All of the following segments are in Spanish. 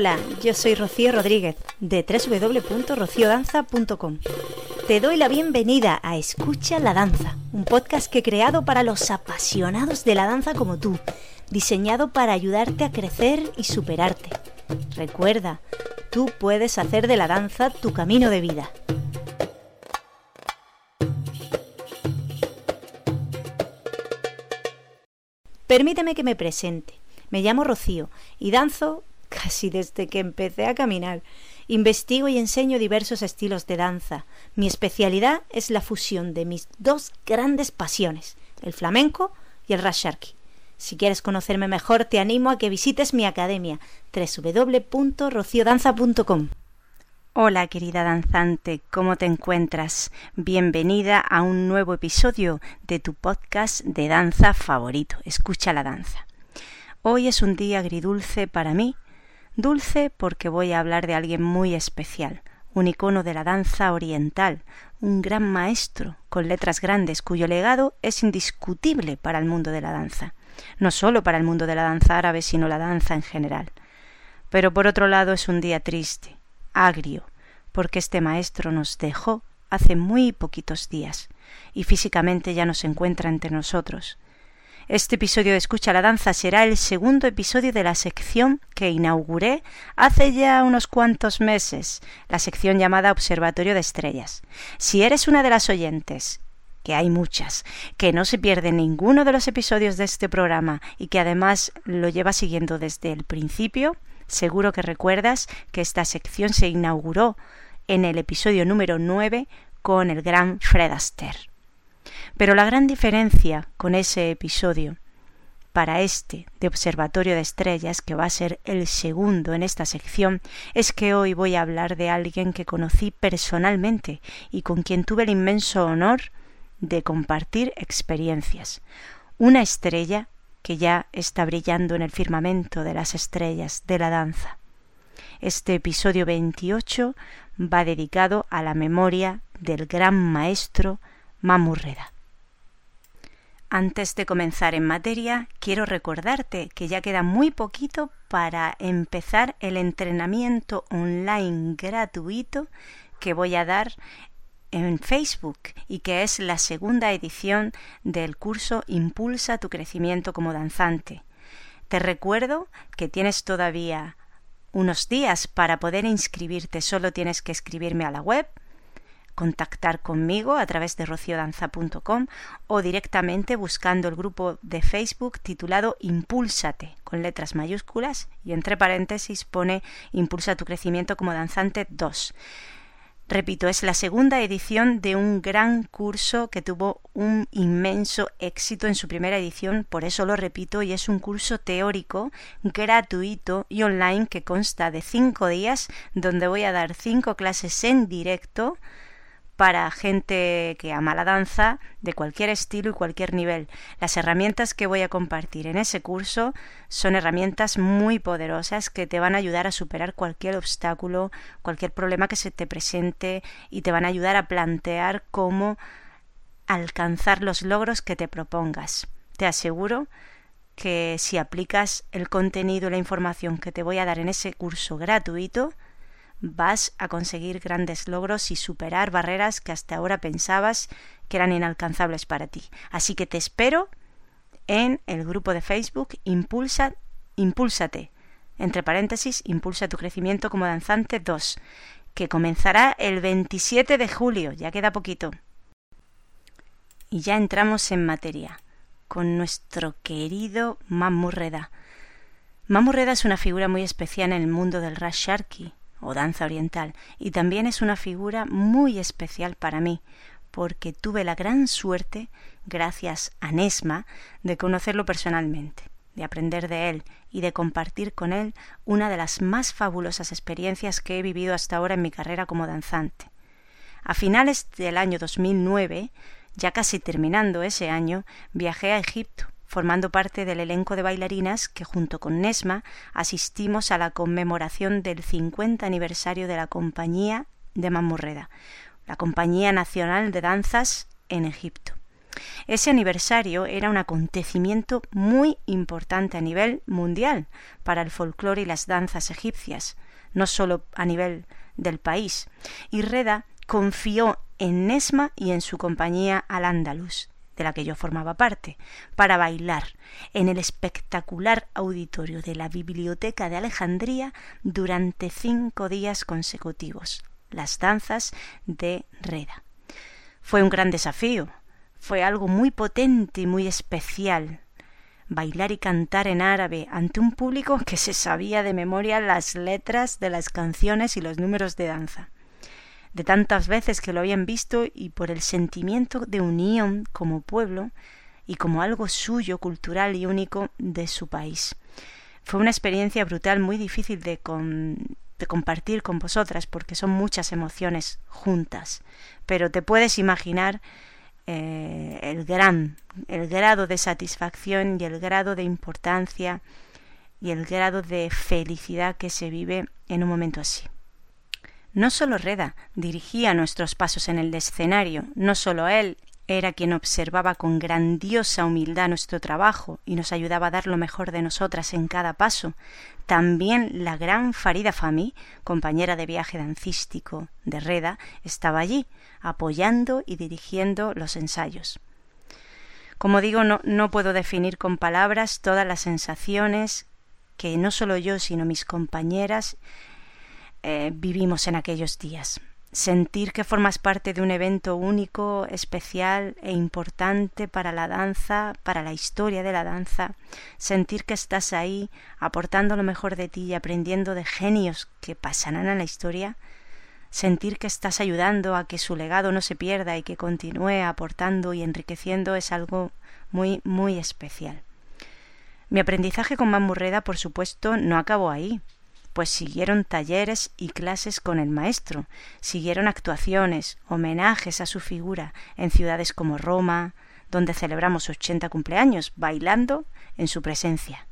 Hola, yo soy Rocío Rodríguez de www.rociodanza.com. Te doy la bienvenida a Escucha la Danza, un podcast que he creado para los apasionados de la danza como tú, diseñado para ayudarte a crecer y superarte. Recuerda, tú puedes hacer de la danza tu camino de vida. Permíteme que me presente. Me llamo Rocío y danzo casi desde que empecé a caminar. Investigo y enseño diversos estilos de danza. Mi especialidad es la fusión de mis dos grandes pasiones, el flamenco y el rasharki. Si quieres conocerme mejor, te animo a que visites mi academia www.rociodanza.com. Hola querida danzante, ¿cómo te encuentras? Bienvenida a un nuevo episodio de tu podcast de danza favorito. Escucha la danza. Hoy es un día agridulce para mí Dulce porque voy a hablar de alguien muy especial, un icono de la danza oriental, un gran maestro con letras grandes cuyo legado es indiscutible para el mundo de la danza, no solo para el mundo de la danza árabe, sino la danza en general. Pero por otro lado es un día triste, agrio, porque este maestro nos dejó hace muy poquitos días y físicamente ya no se encuentra entre nosotros. Este episodio de Escucha la Danza será el segundo episodio de la sección que inauguré hace ya unos cuantos meses, la sección llamada Observatorio de Estrellas. Si eres una de las oyentes que hay muchas, que no se pierde ninguno de los episodios de este programa y que además lo lleva siguiendo desde el principio, seguro que recuerdas que esta sección se inauguró en el episodio número 9 con el gran Fred Astaire. Pero la gran diferencia con ese episodio para este de Observatorio de Estrellas, que va a ser el segundo en esta sección, es que hoy voy a hablar de alguien que conocí personalmente y con quien tuve el inmenso honor de compartir experiencias. Una estrella que ya está brillando en el firmamento de las estrellas de la danza. Este episodio 28 va dedicado a la memoria del gran maestro Mamurreda. Antes de comenzar en materia, quiero recordarte que ya queda muy poquito para empezar el entrenamiento online gratuito que voy a dar en Facebook y que es la segunda edición del curso Impulsa tu crecimiento como danzante. Te recuerdo que tienes todavía unos días para poder inscribirte, solo tienes que escribirme a la web contactar conmigo a través de rociodanza.com o directamente buscando el grupo de Facebook titulado Impúlsate con letras mayúsculas y entre paréntesis pone Impulsa tu crecimiento como danzante 2. Repito, es la segunda edición de un gran curso que tuvo un inmenso éxito en su primera edición, por eso lo repito, y es un curso teórico, gratuito y online que consta de cinco días, donde voy a dar cinco clases en directo para gente que ama la danza de cualquier estilo y cualquier nivel. Las herramientas que voy a compartir en ese curso son herramientas muy poderosas que te van a ayudar a superar cualquier obstáculo, cualquier problema que se te presente y te van a ayudar a plantear cómo alcanzar los logros que te propongas. Te aseguro que si aplicas el contenido y la información que te voy a dar en ese curso gratuito, vas a conseguir grandes logros y superar barreras que hasta ahora pensabas que eran inalcanzables para ti. Así que te espero en el grupo de Facebook Impulsa, Impúlsate, entre paréntesis, Impulsa tu crecimiento como danzante 2, que comenzará el 27 de julio, ya queda poquito. Y ya entramos en materia, con nuestro querido Mamurreda. Mamurreda es una figura muy especial en el mundo del Rasharki, o danza oriental, y también es una figura muy especial para mí, porque tuve la gran suerte, gracias a Nesma, de conocerlo personalmente, de aprender de él y de compartir con él una de las más fabulosas experiencias que he vivido hasta ahora en mi carrera como danzante. A finales del año 2009, ya casi terminando ese año, viajé a Egipto formando parte del elenco de bailarinas que junto con Nesma asistimos a la conmemoración del 50 aniversario de la Compañía de Mamurreda, la Compañía Nacional de Danzas en Egipto. Ese aniversario era un acontecimiento muy importante a nivel mundial para el folclore y las danzas egipcias, no solo a nivel del país, y Reda confió en Nesma y en su compañía al Andalus, de la que yo formaba parte, para bailar en el espectacular auditorio de la Biblioteca de Alejandría durante cinco días consecutivos, las danzas de Reda. Fue un gran desafío, fue algo muy potente y muy especial. Bailar y cantar en árabe ante un público que se sabía de memoria las letras de las canciones y los números de danza. De tantas veces que lo habían visto y por el sentimiento de unión como pueblo y como algo suyo, cultural y único de su país. Fue una experiencia brutal, muy difícil de, de compartir con vosotras porque son muchas emociones juntas. Pero te puedes imaginar eh, el gran, el grado de satisfacción y el grado de importancia y el grado de felicidad que se vive en un momento así. No solo Reda dirigía nuestros pasos en el escenario, no solo él era quien observaba con grandiosa humildad nuestro trabajo y nos ayudaba a dar lo mejor de nosotras en cada paso. También la gran Farida Fami, compañera de viaje dancístico de Reda, estaba allí, apoyando y dirigiendo los ensayos. Como digo, no, no puedo definir con palabras todas las sensaciones que no solo yo, sino mis compañeras eh, vivimos en aquellos días. Sentir que formas parte de un evento único, especial e importante para la danza, para la historia de la danza, sentir que estás ahí aportando lo mejor de ti y aprendiendo de genios que pasarán a la historia, sentir que estás ayudando a que su legado no se pierda y que continúe aportando y enriqueciendo es algo muy, muy especial. Mi aprendizaje con Mamurreda, por supuesto, no acabó ahí pues siguieron talleres y clases con el maestro, siguieron actuaciones, homenajes a su figura en ciudades como Roma, donde celebramos 80 cumpleaños, bailando en su presencia.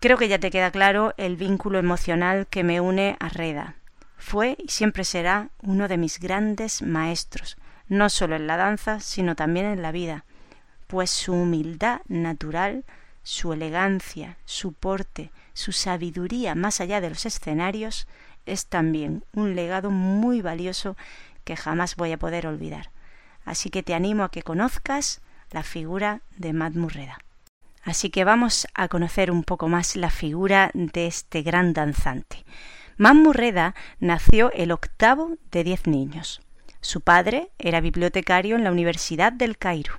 Creo que ya te queda claro el vínculo emocional que me une a Reda. Fue y siempre será uno de mis grandes maestros, no solo en la danza, sino también en la vida, pues su humildad natural, su elegancia, su porte, su sabiduría más allá de los escenarios es también un legado muy valioso que jamás voy a poder olvidar. Así que te animo a que conozcas la figura de Matt Murreda. Así que vamos a conocer un poco más la figura de este gran danzante. Matt Murreda nació el octavo de diez niños. Su padre era bibliotecario en la Universidad del Cairo.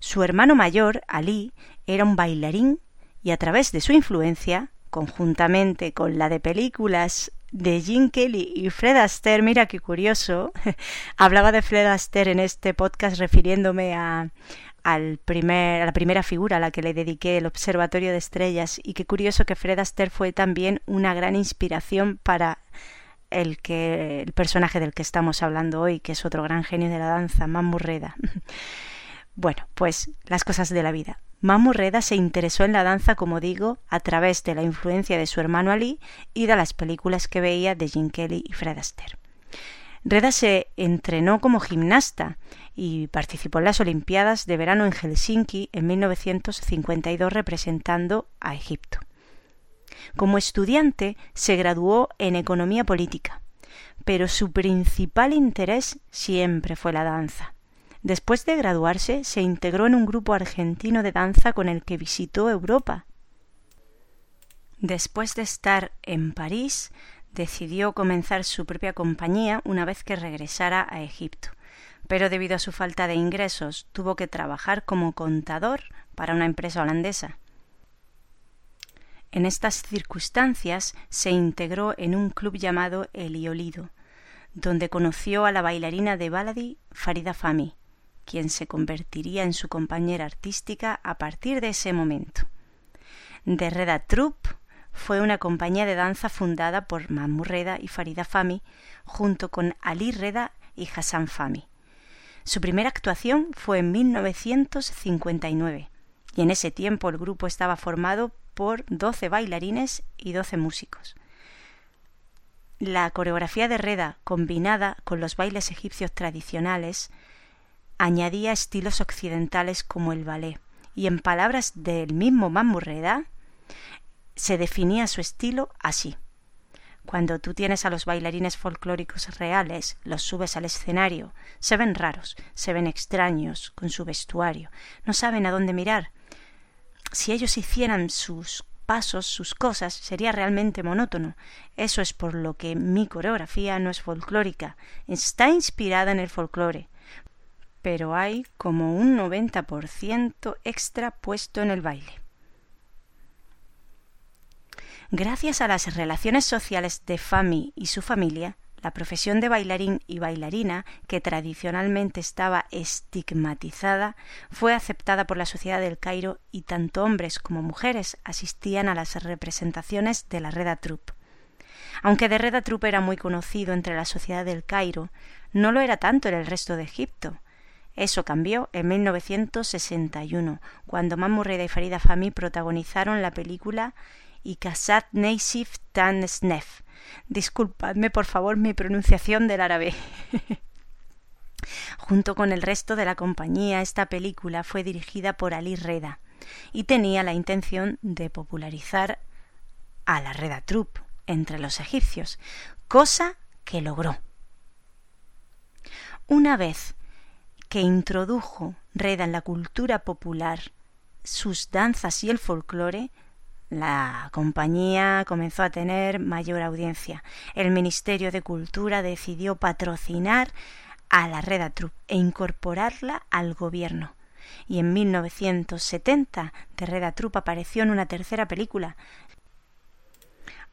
Su hermano mayor, Ali, era un bailarín y a través de su influencia conjuntamente con la de películas de Jim Kelly y Fred Astaire, mira qué curioso, hablaba de Fred Astaire en este podcast refiriéndome a, al primer, a la primera figura a la que le dediqué el Observatorio de Estrellas y qué curioso que Fred Astaire fue también una gran inspiración para el que el personaje del que estamos hablando hoy, que es otro gran genio de la danza, Mamurreda. Bueno, pues las cosas de la vida. Mamu Reda se interesó en la danza, como digo, a través de la influencia de su hermano Ali y de las películas que veía de Jim Kelly y Fred Astaire. Reda se entrenó como gimnasta y participó en las Olimpiadas de verano en Helsinki en 1952 representando a Egipto. Como estudiante se graduó en economía política, pero su principal interés siempre fue la danza. Después de graduarse, se integró en un grupo argentino de danza con el que visitó Europa. Después de estar en París, decidió comenzar su propia compañía una vez que regresara a Egipto, pero debido a su falta de ingresos tuvo que trabajar como contador para una empresa holandesa. En estas circunstancias se integró en un club llamado El Iolido, donde conoció a la bailarina de Baladi Farida Fami, quien se convertiría en su compañera artística a partir de ese momento. De Reda Troupe fue una compañía de danza fundada por Mamu Reda y Farida Fami, junto con Ali Reda y Hassan Fami. Su primera actuación fue en 1959, y en ese tiempo el grupo estaba formado por 12 bailarines y 12 músicos. La coreografía de Reda, combinada con los bailes egipcios tradicionales, añadía estilos occidentales como el ballet, y en palabras del mismo Mamurreda, se definía su estilo así. Cuando tú tienes a los bailarines folclóricos reales, los subes al escenario, se ven raros, se ven extraños con su vestuario, no saben a dónde mirar. Si ellos hicieran sus pasos, sus cosas, sería realmente monótono. Eso es por lo que mi coreografía no es folclórica, está inspirada en el folclore. Pero hay como un 90% extra puesto en el baile. Gracias a las relaciones sociales de Fami y su familia, la profesión de bailarín y bailarina, que tradicionalmente estaba estigmatizada, fue aceptada por la sociedad del Cairo y tanto hombres como mujeres asistían a las representaciones de la Reda Troupe. Aunque de Reda Troupe era muy conocido entre la sociedad del Cairo, no lo era tanto en el resto de Egipto. Eso cambió en 1961, cuando Mamurreda y Farida Fami protagonizaron la película y Kasat Neisif Tan Snef. Disculpadme por favor mi pronunciación del árabe. Junto con el resto de la compañía, esta película fue dirigida por Ali Reda y tenía la intención de popularizar a la Reda Troupe entre los egipcios, cosa que logró. Una vez que introdujo Reda en la cultura popular sus danzas y el folclore, la compañía comenzó a tener mayor audiencia. El Ministerio de Cultura decidió patrocinar a la Reda Troupe e incorporarla al gobierno. Y en 1970 de Reda Troupe apareció en una tercera película.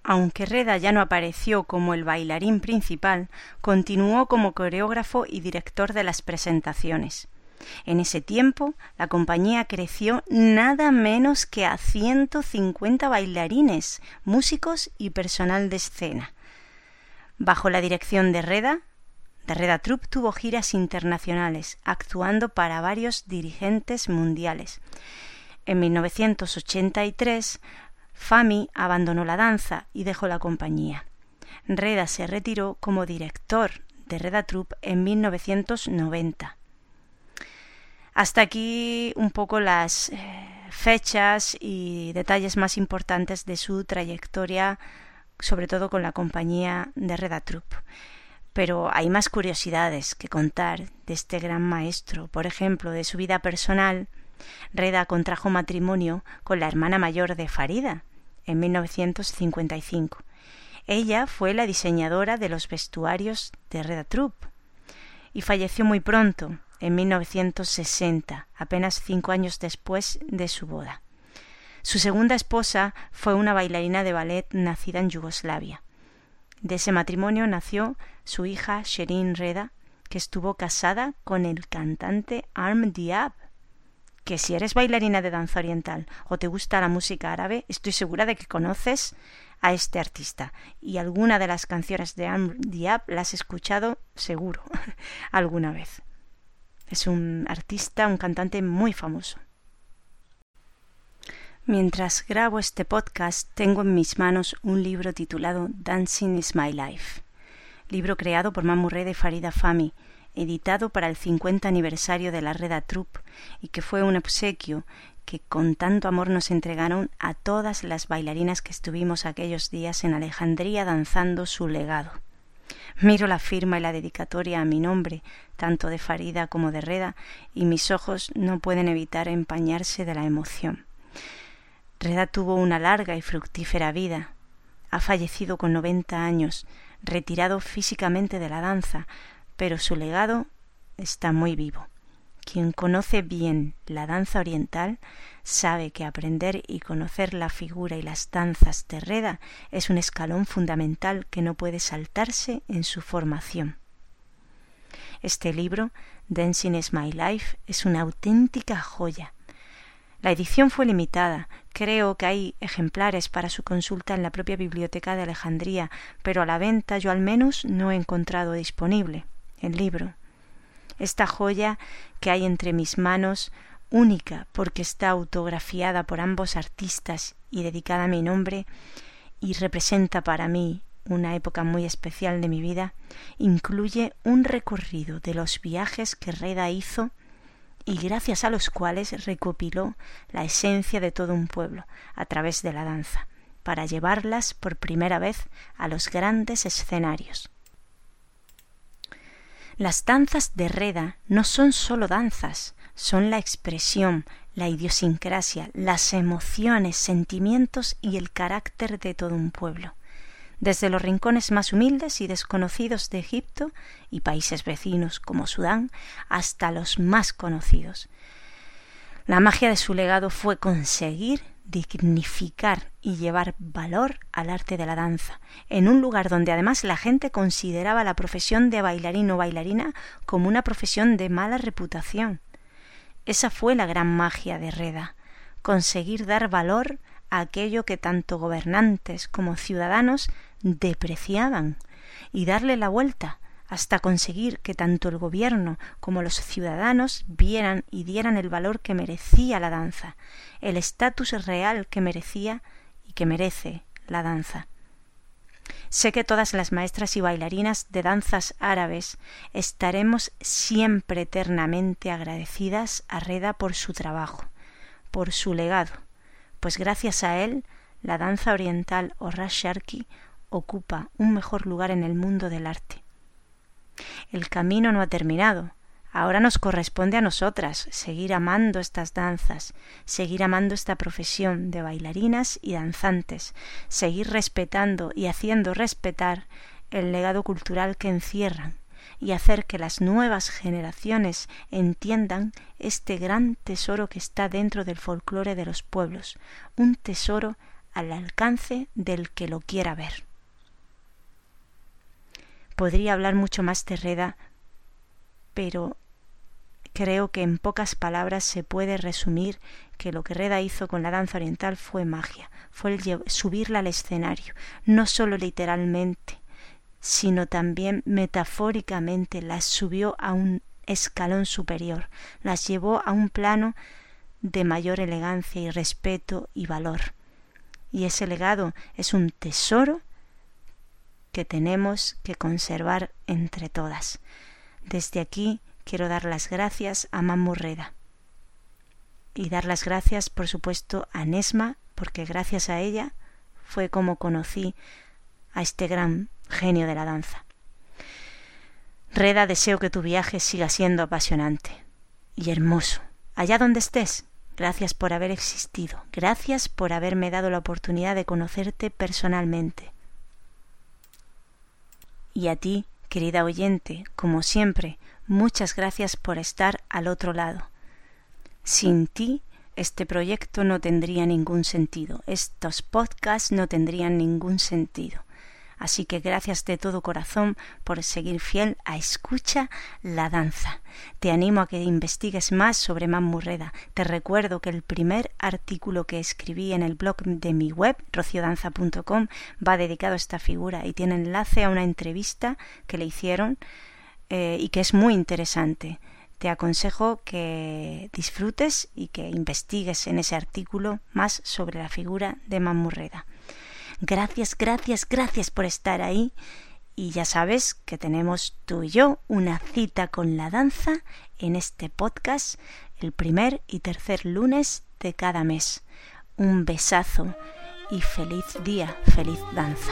Aunque Reda ya no apareció como el bailarín principal, continuó como coreógrafo y director de las presentaciones. En ese tiempo, la compañía creció nada menos que a 150 bailarines, músicos y personal de escena. Bajo la dirección de Reda, de Reda Troupe tuvo giras internacionales, actuando para varios dirigentes mundiales. En 1983, Fami abandonó la danza y dejó la compañía. Reda se retiró como director de Reda Troupe en 1990. Hasta aquí un poco las eh, fechas y detalles más importantes de su trayectoria, sobre todo con la compañía de Reda Troupe. Pero hay más curiosidades que contar de este gran maestro. Por ejemplo, de su vida personal, Reda contrajo matrimonio con la hermana mayor de Farida en 1955. Ella fue la diseñadora de los vestuarios de Reda Troupe y falleció muy pronto, en 1960, apenas cinco años después de su boda. Su segunda esposa fue una bailarina de ballet nacida en Yugoslavia. De ese matrimonio nació su hija Sherin Reda, que estuvo casada con el cantante Arm Diab. Que si eres bailarina de danza oriental o te gusta la música árabe, estoy segura de que conoces a este artista y alguna de las canciones de Arm Diab las has escuchado seguro alguna vez. Es un artista, un cantante muy famoso. Mientras grabo este podcast tengo en mis manos un libro titulado Dancing is My Life, libro creado por Mamurre de Farida Fami, editado para el 50 aniversario de la Reda Troupe y que fue un obsequio que con tanto amor nos entregaron a todas las bailarinas que estuvimos aquellos días en Alejandría danzando su legado. Miro la firma y la dedicatoria a mi nombre, tanto de Farida como de Reda, y mis ojos no pueden evitar empañarse de la emoción. Reda tuvo una larga y fructífera vida. Ha fallecido con noventa años, retirado físicamente de la danza, pero su legado está muy vivo. Quien conoce bien la danza oriental sabe que aprender y conocer la figura y las danzas de Reda es un escalón fundamental que no puede saltarse en su formación. Este libro, Dancing is My Life, es una auténtica joya. La edición fue limitada. Creo que hay ejemplares para su consulta en la propia biblioteca de Alejandría, pero a la venta yo al menos no he encontrado disponible el libro esta joya que hay entre mis manos, única porque está autografiada por ambos artistas y dedicada a mi nombre, y representa para mí una época muy especial de mi vida, incluye un recorrido de los viajes que Reda hizo y gracias a los cuales recopiló la esencia de todo un pueblo a través de la danza, para llevarlas por primera vez a los grandes escenarios. Las danzas de Reda no son sólo danzas, son la expresión, la idiosincrasia, las emociones, sentimientos y el carácter de todo un pueblo desde los rincones más humildes y desconocidos de Egipto y países vecinos como Sudán hasta los más conocidos. La magia de su legado fue conseguir dignificar y llevar valor al arte de la danza, en un lugar donde además la gente consideraba la profesión de bailarín o bailarina como una profesión de mala reputación. Esa fue la gran magia de Reda, conseguir dar valor a aquello que tanto gobernantes como ciudadanos depreciaban y darle la vuelta hasta conseguir que tanto el gobierno como los ciudadanos vieran y dieran el valor que merecía la danza, el estatus real que merecía y que merece la danza. Sé que todas las maestras y bailarinas de danzas árabes estaremos siempre eternamente agradecidas a Reda por su trabajo, por su legado, pues gracias a él la danza oriental o rasharki ocupa un mejor lugar en el mundo del arte. El camino no ha terminado. Ahora nos corresponde a nosotras seguir amando estas danzas, seguir amando esta profesión de bailarinas y danzantes, seguir respetando y haciendo respetar el legado cultural que encierran y hacer que las nuevas generaciones entiendan este gran tesoro que está dentro del folclore de los pueblos, un tesoro al alcance del que lo quiera ver. Podría hablar mucho más de Reda, pero creo que en pocas palabras se puede resumir que lo que Reda hizo con la danza oriental fue magia, fue el subirla al escenario, no solo literalmente, sino también metafóricamente las subió a un escalón superior, las llevó a un plano de mayor elegancia y respeto y valor. Y ese legado es un tesoro que tenemos que conservar entre todas. Desde aquí quiero dar las gracias a Mamurreda y dar las gracias, por supuesto, a Nesma, porque gracias a ella fue como conocí a este gran genio de la danza. Reda, deseo que tu viaje siga siendo apasionante y hermoso. Allá donde estés, gracias por haber existido, gracias por haberme dado la oportunidad de conocerte personalmente. Y a ti, querida oyente, como siempre, muchas gracias por estar al otro lado. Sin ti, este proyecto no tendría ningún sentido, estos podcasts no tendrían ningún sentido. Así que gracias de todo corazón por seguir fiel a Escucha la Danza. Te animo a que investigues más sobre Mamurreda. Te recuerdo que el primer artículo que escribí en el blog de mi web, rociodanza.com, va dedicado a esta figura y tiene enlace a una entrevista que le hicieron eh, y que es muy interesante te aconsejo que disfrutes y que investigues en ese artículo más sobre la figura de Mamurreda. Gracias, gracias, gracias por estar ahí. Y ya sabes que tenemos tú y yo una cita con la danza en este podcast el primer y tercer lunes de cada mes. Un besazo y feliz día, feliz danza.